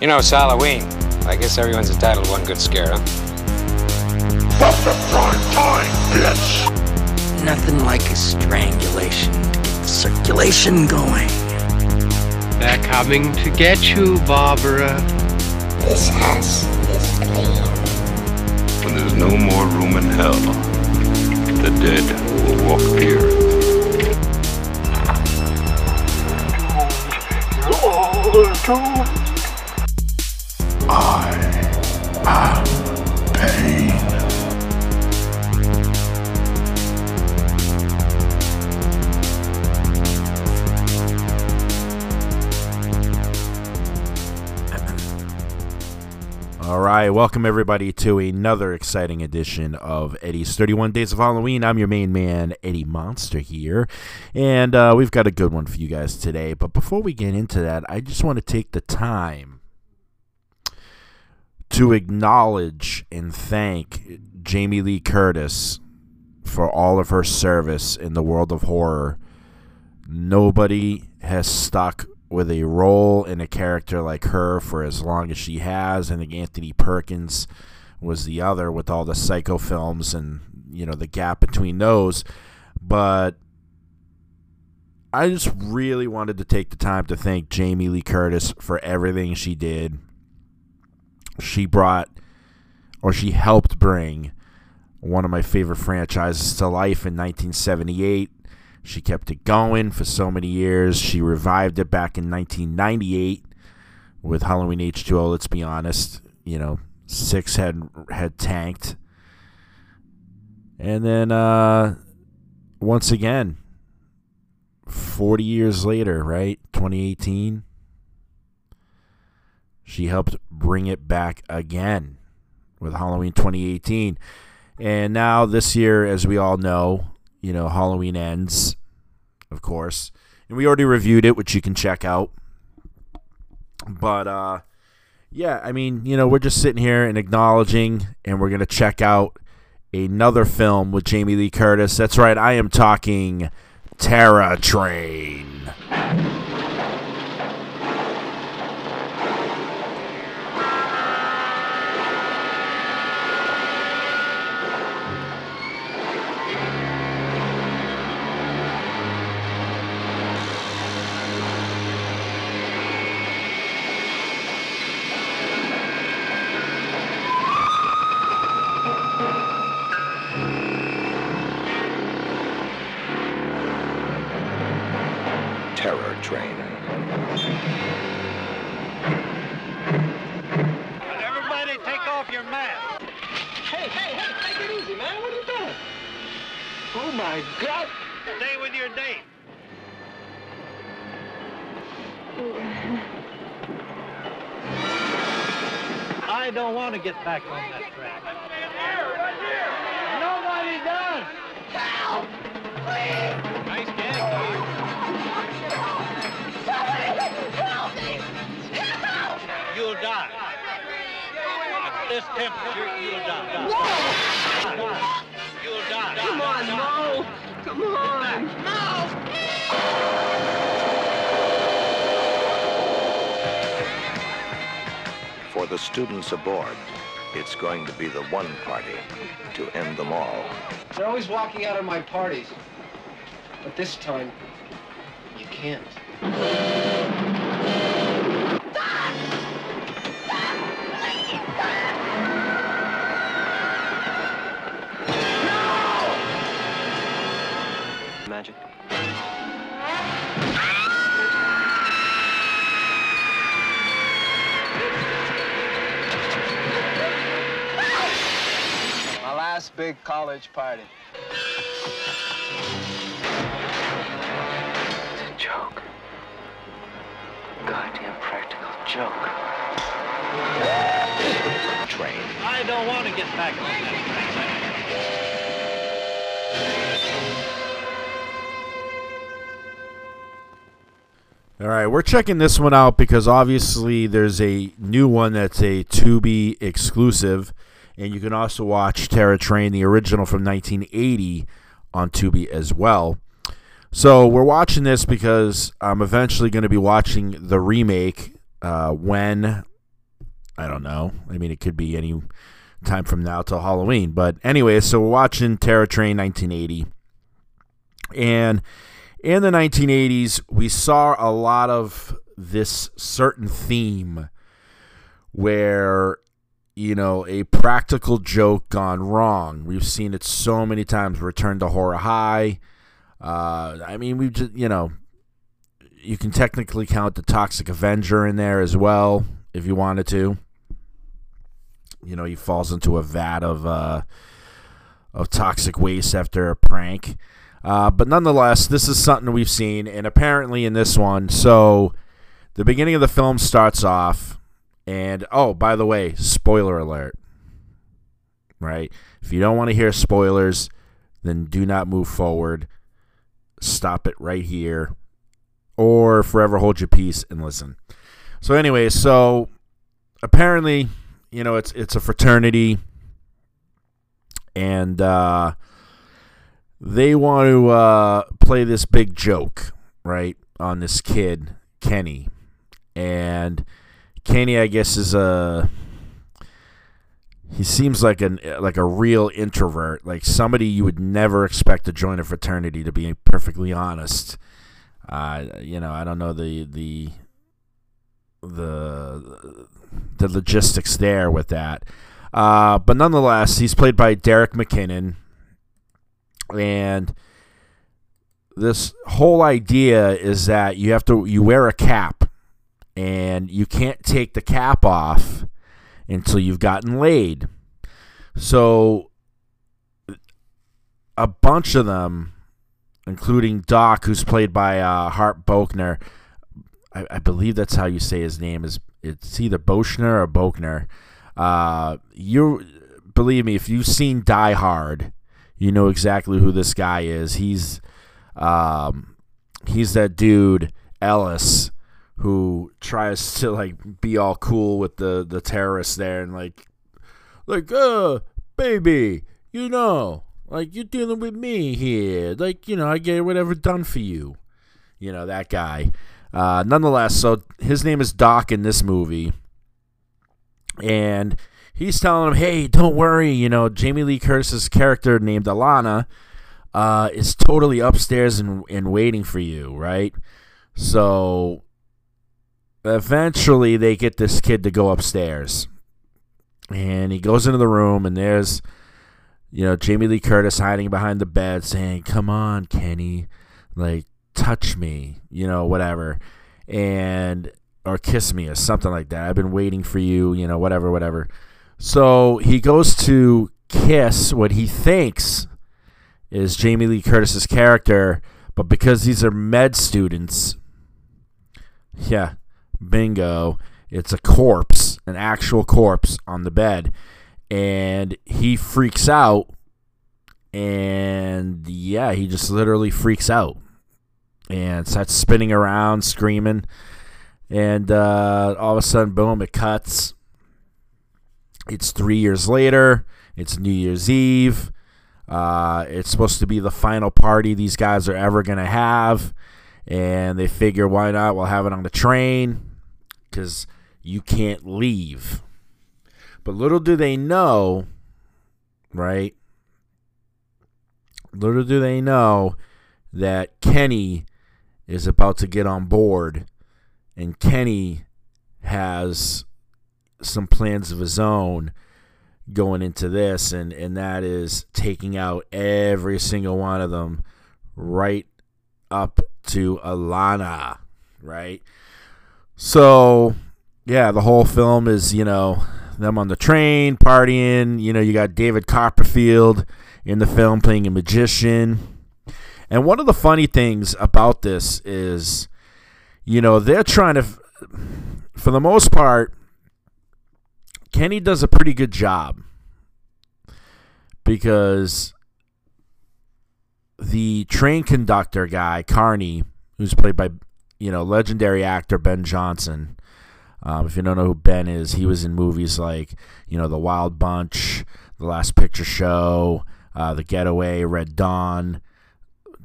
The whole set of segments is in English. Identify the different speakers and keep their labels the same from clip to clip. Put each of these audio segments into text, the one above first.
Speaker 1: You know, it's Halloween. I guess everyone's entitled to one good scare, huh?
Speaker 2: What's the prime time, bitch?
Speaker 3: Nothing like a strangulation to get the circulation going.
Speaker 4: They're coming to get you, Barbara.
Speaker 5: This house is clean.
Speaker 2: When there's no more room in hell, the dead will walk the earth. I
Speaker 6: Welcome everybody to another exciting edition of Eddie's 31 Days of Halloween. I'm your main man, Eddie Monster here, and uh, we've got a good one for you guys today. But before we get into that, I just want to take the time to acknowledge and thank Jamie Lee Curtis for all of her service in the world of horror. Nobody has stuck with a role in a character like her for as long as she has. I think Anthony Perkins was the other with all the psycho films and you know the gap between those. But I just really wanted to take the time to thank Jamie Lee Curtis for everything she did. She brought or she helped bring one of my favorite franchises to life in 1978. She kept it going for so many years. She revived it back in 1998 with Halloween H2O. Let's be honest, you know, six had had tanked, and then uh, once again, 40 years later, right, 2018, she helped bring it back again with Halloween 2018, and now this year, as we all know, you know, Halloween ends, of course. And we already reviewed it, which you can check out. But uh yeah, I mean, you know, we're just sitting here and acknowledging and we're going to check out another film with Jamie Lee Curtis. That's right, I am talking Terror Train.
Speaker 7: I don't want to get back on that track. Nobody does. Nice gag, Doc. You'll die. At this temperature, you'll die. Whoa! You'll die.
Speaker 8: Come on, Mo. Come on.
Speaker 9: The students aboard, it's going to be the one party to end them all.
Speaker 8: They're always walking out of my parties. But this time, you can't. Last big college party. It's a joke. Goddamn practical joke.
Speaker 9: Train.
Speaker 7: I don't want to get back on that track.
Speaker 6: All right, we're checking this one out because obviously there's a new one that's a Tubi exclusive, and you can also watch Terror Train, the original from 1980, on Tubi as well. So we're watching this because I'm eventually going to be watching the remake uh, when I don't know. I mean, it could be any time from now till Halloween. But anyway, so we're watching Terror Train 1980. And in the 1980s, we saw a lot of this certain theme where, you know, a practical joke gone wrong. We've seen it so many times. Return to Horror High. Uh, I mean, we've just, you know, you can technically count the Toxic Avenger in there as well if you wanted to. You know, he falls into a vat of uh, of toxic waste after a prank. Uh, but nonetheless, this is something we've seen, and apparently in this one, so the beginning of the film starts off, and oh, by the way, spoiler alert. Right? If you don't want to hear spoilers, then do not move forward. Stop it right here, or forever hold your peace and listen. So, anyway, so apparently you know, it's it's a fraternity, and uh, they want to uh, play this big joke, right, on this kid Kenny, and Kenny, I guess, is a he seems like an like a real introvert, like somebody you would never expect to join a fraternity. To be perfectly honest, uh, you know, I don't know the the the the logistics there with that. Uh, but nonetheless, he's played by Derek McKinnon, and this whole idea is that you have to you wear a cap, and you can't take the cap off until you've gotten laid. So a bunch of them, including Doc, who's played by uh, Hart Bochner, I, I, believe that's how you say his name is it's either Bochner or Bochner. Uh, you believe me, if you've seen Die Hard, you know exactly who this guy is. He's um, he's that dude Ellis who tries to like be all cool with the the terrorists there and like like uh baby, you know, like you're dealing with me here. Like, you know, I get whatever done for you. You know, that guy. Uh, nonetheless, so his name is Doc in this movie, and he's telling him, "Hey, don't worry. You know, Jamie Lee Curtis's character named Alana uh, is totally upstairs and, and waiting for you, right?" So eventually, they get this kid to go upstairs, and he goes into the room, and there's you know Jamie Lee Curtis hiding behind the bed, saying, "Come on, Kenny." Like touch me, you know, whatever, and or kiss me or something like that. I've been waiting for you, you know, whatever, whatever. So he goes to kiss what he thinks is Jamie Lee Curtis's character, but because these are med students, yeah, bingo, it's a corpse, an actual corpse on the bed. And he freaks out. And yeah, he just literally freaks out and starts spinning around, screaming. And uh, all of a sudden, boom, it cuts. It's three years later. It's New Year's Eve. Uh, it's supposed to be the final party these guys are ever going to have. And they figure, why not? We'll have it on the train because you can't leave. But little do they know, right? Little do they know that Kenny is about to get on board, and Kenny has some plans of his own going into this, and, and that is taking out every single one of them right up to Alana, right? So, yeah, the whole film is, you know, them on the train partying. You know, you got David Copperfield in the film playing a magician and one of the funny things about this is, you know, they're trying to, for the most part, Kenny does a pretty good job because the train conductor guy, Carney, who's played by, you know, legendary actor Ben Johnson. Um, if you don't know who Ben is, he was in movies like, you know, The Wild Bunch, The Last Picture Show, uh, The Getaway, Red Dawn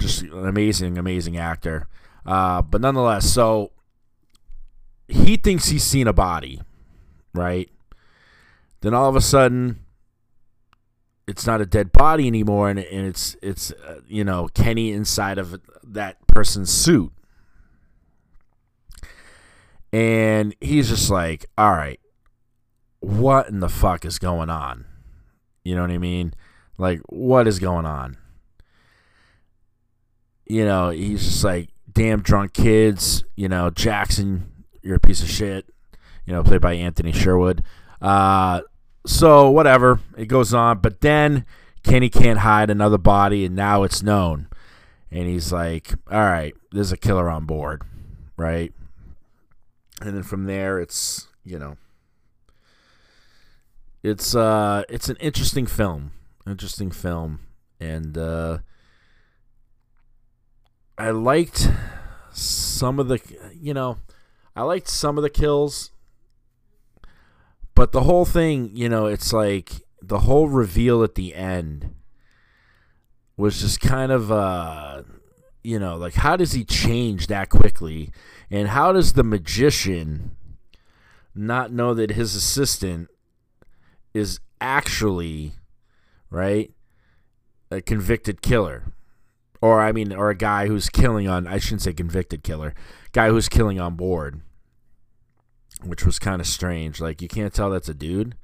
Speaker 6: just an amazing, amazing actor. Uh, but nonetheless, so he thinks he's seen a body, right? Then all of a sudden, it's not a dead body anymore, and, and it's it's uh, you know Kenny inside of that person's suit, and he's just like, all right, what in the fuck is going on? You know what I mean? Like, what is going on? You know, he's just like, damn drunk kids. You know, Jackson, you're a piece of shit. You know, played by Anthony Sherwood. Uh, so whatever, it goes on. But then Kenny can't hide another body, and now it's known. And he's like, all right, there's a killer on board, right? And then from there, it's you know, it's uh, it's an interesting film, interesting film, and uh, I liked some of the, you know, I liked some of the kills, but the whole thing, you know, it's like the whole reveal at the end was just kind of, uh, you know, like how does he change that quickly, and how does the magician not know that his assistant is actually right a convicted killer or I mean, or a guy who's killing on, I shouldn't say convicted killer, guy who's killing on board, which was kind of strange. Like, you can't tell that's a dude,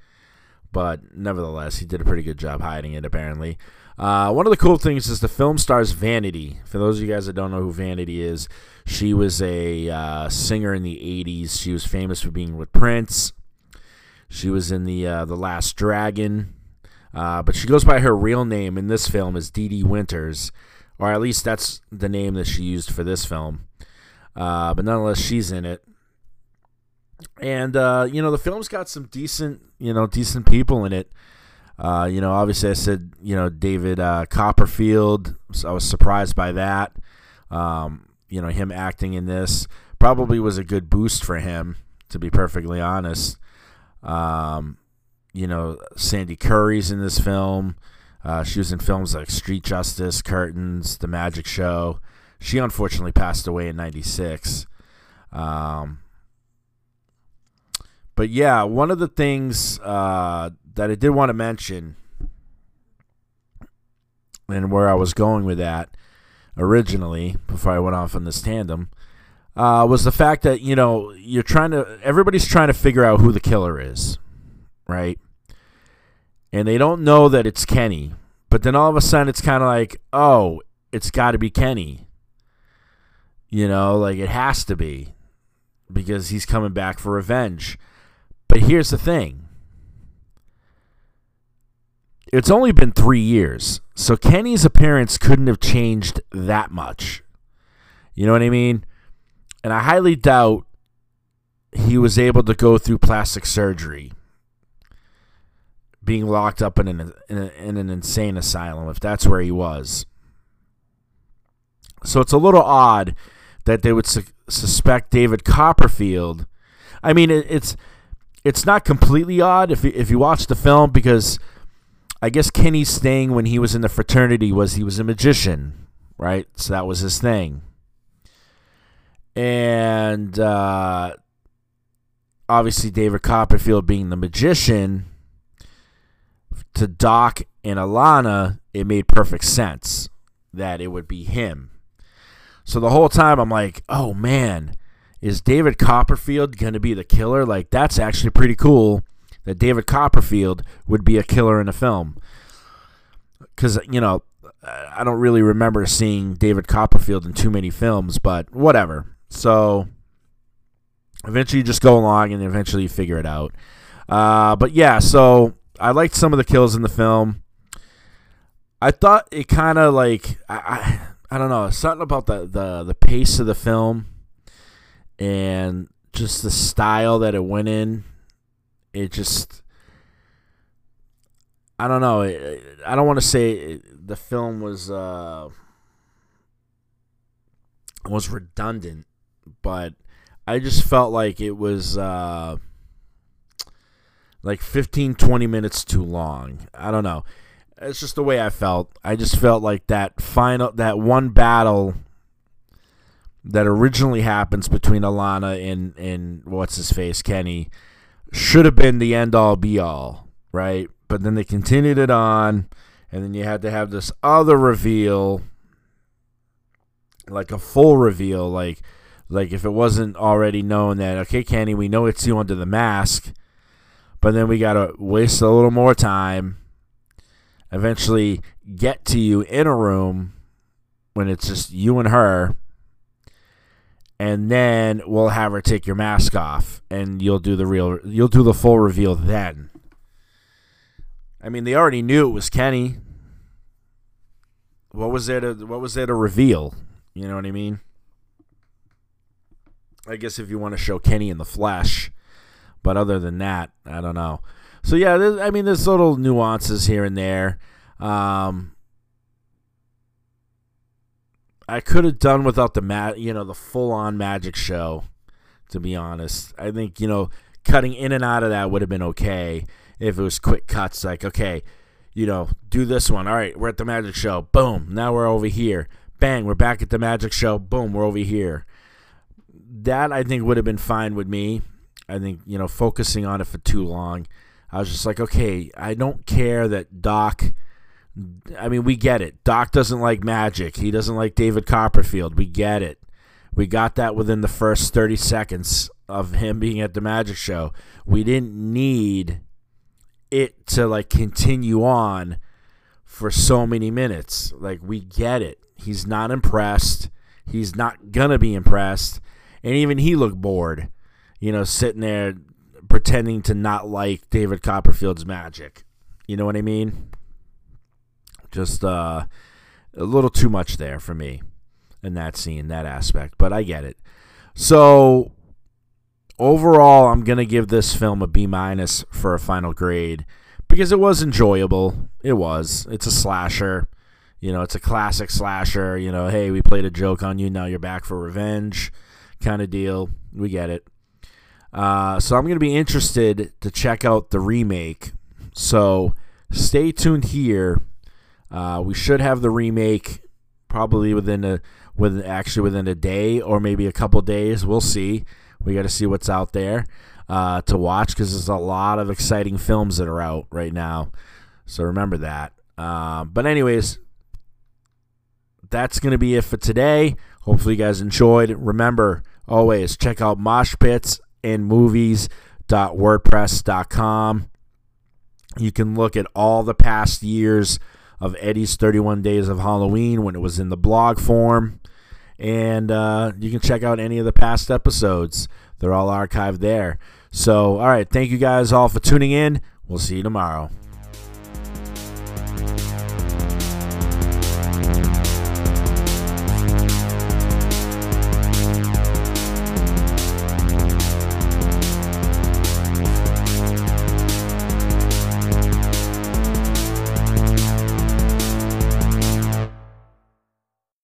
Speaker 6: but nevertheless, he did a pretty good job hiding it, apparently. Uh, one of the cool things is the film stars Vanity. For those of you guys that don't know who Vanity is, she was a uh, singer in the 80s. She was famous for being with Prince. She was in the uh, the Last Dragon, uh, but she goes by her real name in this film is Dee Dee Winters or at least that's the name that she used for this film. Uh, but nonetheless, she's in it. And uh, you know, the film's got some decent, you know, decent people in it. Uh, you know, obviously, I said, you know, David uh, Copperfield. So I was surprised by that. Um, you know, him acting in this probably was a good boost for him, to be perfectly honest. Um, you know, Sandee Currie's in this film. Uh, she was in films like Street Justice, Curtains, The Magic Show. She unfortunately passed away in '96. Um, but yeah, one of the things uh, that I did want to mention, and where I was going with that originally, before I went off on this tandem, uh, was the fact that you know you're trying to everybody's trying to figure out who the killer is, right? and they don't know that it's Kenny. But then all of a sudden, it's kind of like, oh, it's got to be Kenny. You know, like it has to be because he's coming back for revenge. But here's the thing it's only been three years, so Kenny's appearance couldn't have changed that much. You know what I mean? And I highly doubt he was able to go through plastic surgery being locked up in an in, a, in an insane asylum if that's where he was. So it's a little odd that they would su- suspect David Copperfield. I mean, it, it's it's not completely odd if if you watch the film because I guess Kenny's thing when he was in the fraternity was he was a magician, right? So that was his thing. And uh, obviously, David Copperfield being the magician to Doc and Alana, it made perfect sense that it would be him. So the whole time I'm like, oh man, is David Copperfield going to be the killer? Like, that's actually pretty cool that David Copperfield would be a killer in a film. Because, you know, I don't really remember seeing David Copperfield in too many films, but whatever. So eventually you just go along and eventually you figure it out. Uh, but yeah, so I liked some of the kills in the film. I thought it kind of like I, I I don't know something about the, the the pace of the film and just the style that it went in. It just I don't know. I don't want to say the film was uh, was redundant, but I just felt like it was. Uh, like 15, 20 minutes too long. I don't know. It's just the way I felt. I just felt like that final, that one battle that originally happens between Alana and and what's his face Kenny should have been the end all be all. right? But then they continued it on, and then you had to have this other reveal, like a full reveal, like like if it wasn't already known that okay, Kenny, we know it's you under the mask, but then we gotta waste a little more time. Eventually, get to you in a room when it's just you and her and then we'll have her take your mask off and you'll do the real you'll do the full reveal then. I mean they already knew it was kenny. What was there to what was there to reveal? You know what i mean? I guess if you want to show kenny in the flesh but other than that i don't know. So yeah i mean there's little nuances here and there. Um, I could have done without the mat, you know, the full on magic show. To be honest, I think you know cutting in and out of that would have been okay if it was quick cuts. Like, okay, you know, do this one. All right, we're at the magic show. Boom, now we're over here. Bang, we're back at the magic show. Boom, we're over here. That I think would have been fine with me. I think you know focusing on it for too long. I was just like, okay, I don't care that Doc I mean, we get it. Doc doesn't like magic. He doesn't like David Copperfield. We get it. We got that within the first 30 seconds of him being at the magic show. We didn't need it to like continue on for so many minutes. Like we get it. He's not impressed. He's not going to be impressed. And even he looked bored, you know, sitting there pretending to not like David Copperfield's magic. You know what I mean? Just uh, a little too much there for me in that scene, that aspect. But I get it. So overall, I'm gonna give this film a B minus for a final grade because it was enjoyable. It was. It's a slasher. You know, it's a classic slasher. You know, hey, we played a joke on you. Now you're back for revenge, kind of deal. We get it. Uh, so I'm gonna be interested to check out the remake. So stay tuned here uh, we should have the remake probably within a within actually within a day or maybe a couple days. We'll see. We got to see what's out there uh, to watch because there's a lot of exciting films that are out right now. So remember that. Uh, but anyways, that's gonna be it for today. Hopefully you guys enjoyed. Remember always check out moshpits and movies.wordpress.com. You can look at all the past years of Eddie's 31 Days of Halloween when it was in the blog form. And uh, you can check out any of the past episodes, they're all archived there. So, all right, thank you guys all for tuning in. We'll see you tomorrow.